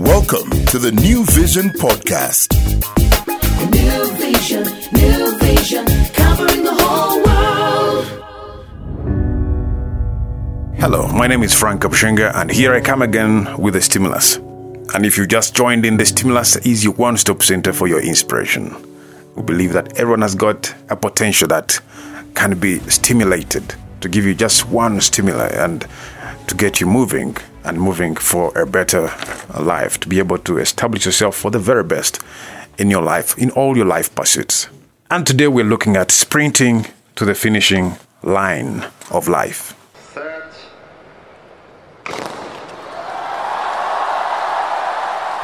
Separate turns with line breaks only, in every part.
Welcome to the New Vision Podcast.
New vision, new vision, covering the whole world.
Hello, my name is Frank Kabushenga, and here I come again with a stimulus. And if you just joined in, the stimulus is your one stop center for your inspiration. We believe that everyone has got a potential that can be stimulated to give you just one stimuli and to get you moving and moving for a better life, to be able to establish yourself for the very best in your life, in all your life pursuits. And today we're looking at sprinting to the finishing line of life.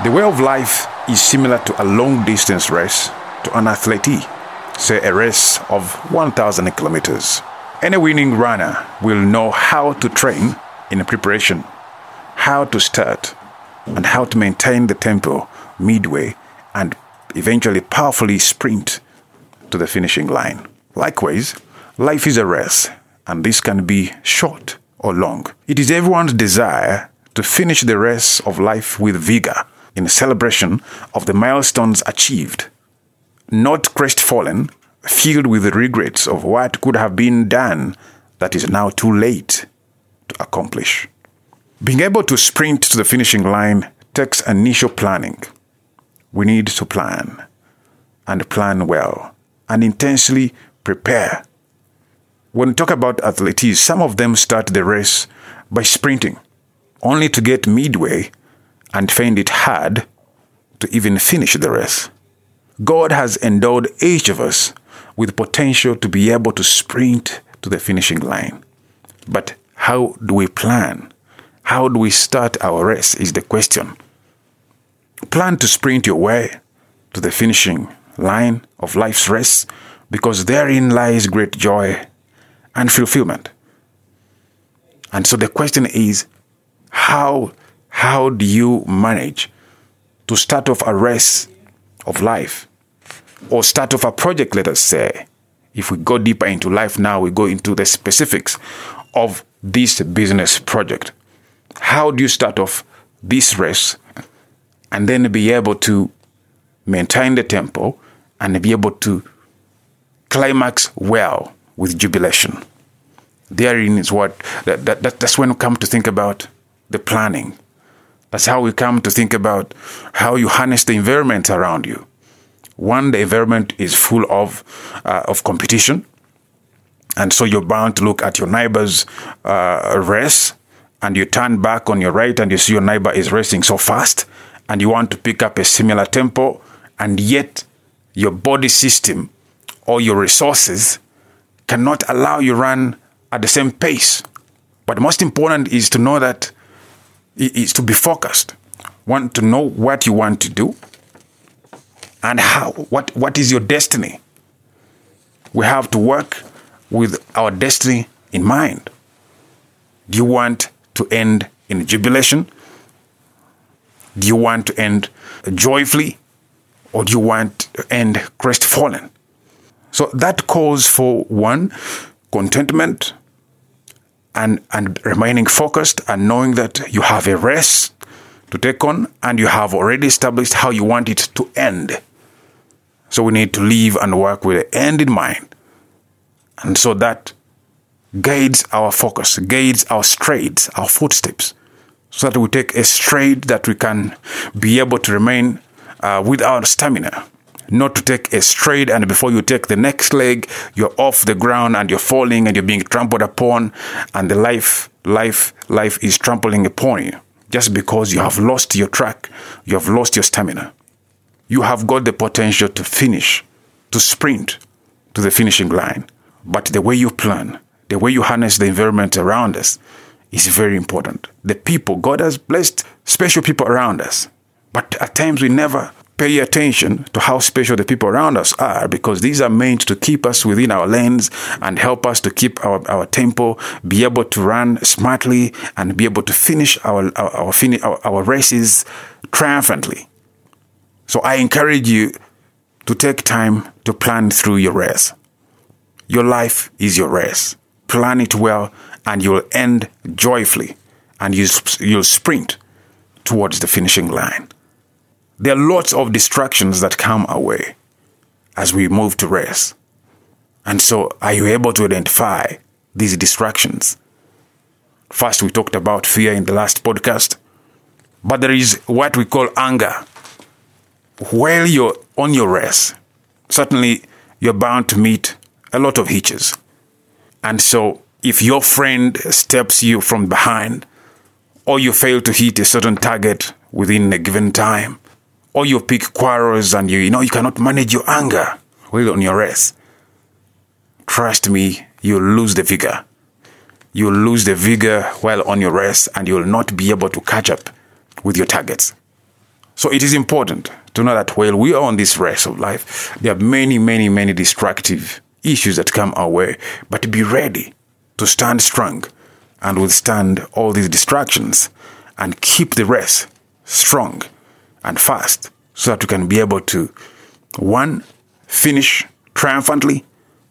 The way of life is similar to a long distance race to an athlete, say a race of 1,000 kilometers. Any winning runner will know how to train in preparation, how to start, and how to maintain the tempo midway and eventually powerfully sprint to the finishing line. Likewise, life is a race, and this can be short or long. It is everyone's desire to finish the race of life with vigor in celebration of the milestones achieved, not crestfallen, filled with regrets of what could have been done that is now too late to accomplish. Being able to sprint to the finishing line takes initial planning. We need to plan and plan well and intensely prepare. When we talk about athletes, some of them start the race by sprinting, only to get midway and find it hard to even finish the race. God has endowed each of us with potential to be able to sprint to the finishing line. But how do we plan? How do we start our race is the question. Plan to sprint your way to the finishing line of life's race because therein lies great joy and fulfillment. And so the question is how how do you manage to start off a race of life or start off a project let us say if we go deeper into life now we go into the specifics of this business project how do you start off this race and then be able to maintain the tempo and be able to climax well with jubilation? Therein is what that, that, that that's when we come to think about the planning. That's how we come to think about how you harness the environment around you. One the environment is full of uh, of competition. And so you're bound to look at your neighbor's uh, race and you turn back on your right and you see your neighbor is racing so fast and you want to pick up a similar tempo and yet your body system or your resources cannot allow you run at the same pace. But most important is to know that is to be focused. Want to know what you want to do and how. What what is your destiny? We have to work with our destiny in mind. Do you want to end in jubilation? Do you want to end joyfully or do you want to end crestfallen? So that calls for one contentment and and remaining focused and knowing that you have a rest to take on and you have already established how you want it to end. So we need to live and work with the end in mind. And so that guides our focus guides our strides our footsteps so that we take a stride that we can be able to remain uh, with our stamina. Not to take a stride and before you take the next leg you're off the ground and you're falling and you're being trampled upon and the life life life is trampling upon you. Just because you have lost your track you have lost your stamina. You have got the potential to finish to sprint to the finishing line. But the way you plan the way you harness the environment around us is very important the people god has blessed special people around us but at times we never pay attention to how special the people around us are because these are meant to keep us within our lanes and help us to keep our, our tempo, be able to run smartly and be able to finish our, our, our, fini- our, our races triumphantly. So I encourage you to take time to plan through your race. Your life is your race. Plan it well and you'll end joyfully and you, you'll sprint towards the finishing line. There are lots of distractions that come our way as we move to race. And so, are you able to identify these distractions? First, we talked about fear in the last podcast, but there is what we call anger. While you're on your race, certainly you're bound to meet a lot of hitches. And so, if your friend steps you from behind, or you fail to hit a certain target within a given time, or you pick quarrels and you, you know you cannot manage your anger while on your race, trust me, you'll lose the vigor. You'll lose the vigor while on your race and you'll not be able to catch up with your targets. So it is important to know that while we are on this race of life, there are many, many, many destructive issues that come our way, but be ready to stand strong and withstand all these distractions and keep the rest strong and fast so that we can be able to, one, finish triumphantly,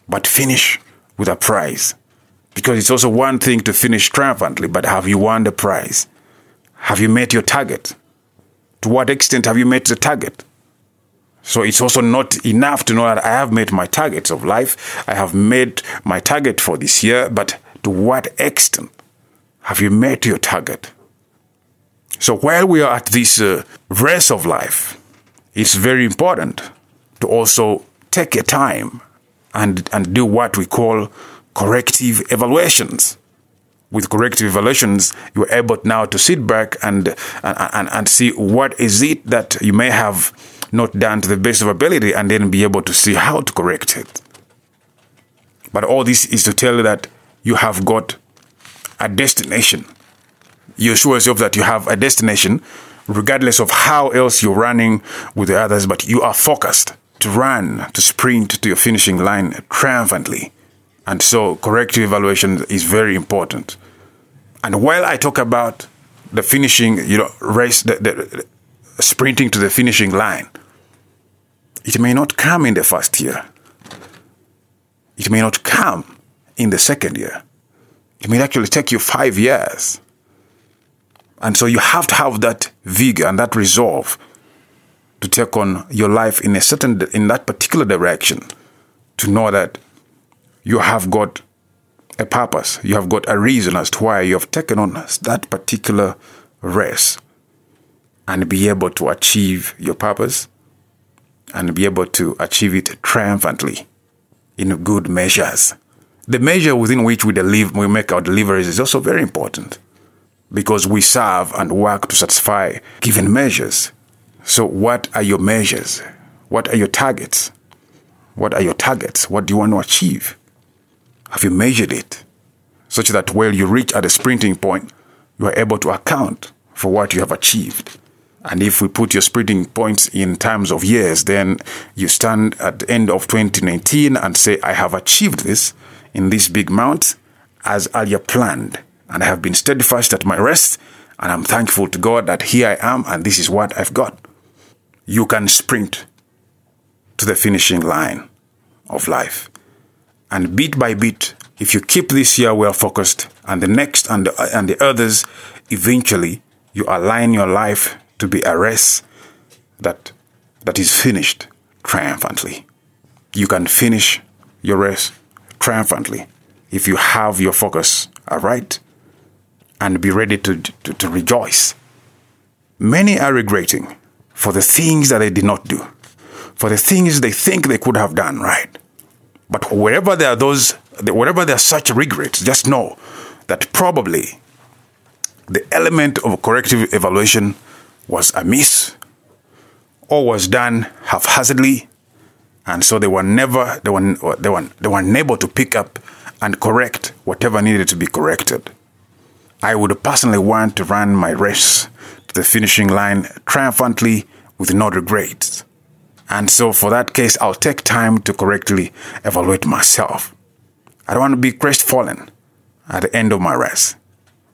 but finish with a prize. Because it's also one thing to finish triumphantly, but have you won the prize? Have you met your target? To what extent have you met the target? So it's also not enough to know that I have met my targets of life. I have made my target for this year, but to what extent have you met your target? So while we are at this uh, race of life, it's very important to also take a time and, and do what we call corrective evaluations. With corrective evaluations, you're able now to sit back and, and, and, and see what is it that you may have not done to the best of ability and then be able to see how to correct it. But all this is to tell you that you have got a destination. You assure yourself that you have a destination, regardless of how else you're running with the others, but you are focused to run, to sprint to your finishing line triumphantly. And so corrective evaluation is very important. And while I talk about the finishing, you know, race, the, the, sprinting to the finishing line, it may not come in the first year. It may not come in the second year. It may actually take you five years. And so you have to have that vigor and that resolve to take on your life in a certain in that particular direction to know that you have got a purpose you have got a reason as to why you have taken on that particular race and be able to achieve your purpose and be able to achieve it triumphantly in good measures the measure within which we deliver we make our deliveries is also very important because we serve and work to satisfy given measures so, what are your measures? What are your targets? What are your targets? What do you want to achieve? Have you measured it? Such that when you reach at the sprinting point, you are able to account for what you have achieved. And if we put your sprinting points in terms of years, then you stand at the end of 2019 and say, I have achieved this in this big mount as earlier planned. And I have been steadfast at my rest. And I'm thankful to God that here I am and this is what I've got you can sprint to the finishing line of life. And bit by bit, if you keep this year well focused and the next and the, and the others, eventually you align your life to be a race that, that is finished triumphantly. You can finish your race triumphantly if you have your focus aright and be ready to, to, to rejoice. Many are regretting for the things that they did not do, for the things they think they could have done right. But wherever there are those, wherever there are such regrets, just know that probably the element of corrective evaluation was amiss or was done haphazardly, and so they were never they were they were they were unable to pick up and correct whatever needed to be corrected. I would personally want to run my race to the finishing line triumphantly with no regrets. And so, for that case, I'll take time to correctly evaluate myself. I don't want to be crestfallen at the end of my race,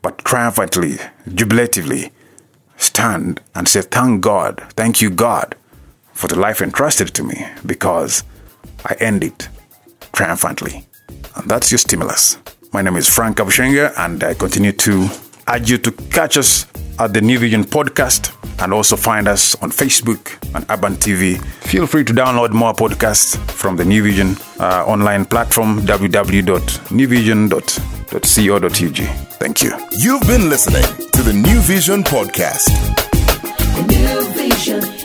but triumphantly, jubilatively stand and say, Thank God, thank you, God, for the life entrusted to me because I end it triumphantly. And that's your stimulus. My name is Frank Kabushenga, and I continue to urge you to catch us at the New Vision Podcast and also find us on Facebook and Urban TV. Feel free to download more podcasts from the New Vision uh, online platform www.newvision.co.ug. Thank you.
You've been listening to the New Vision Podcast.
New vision, new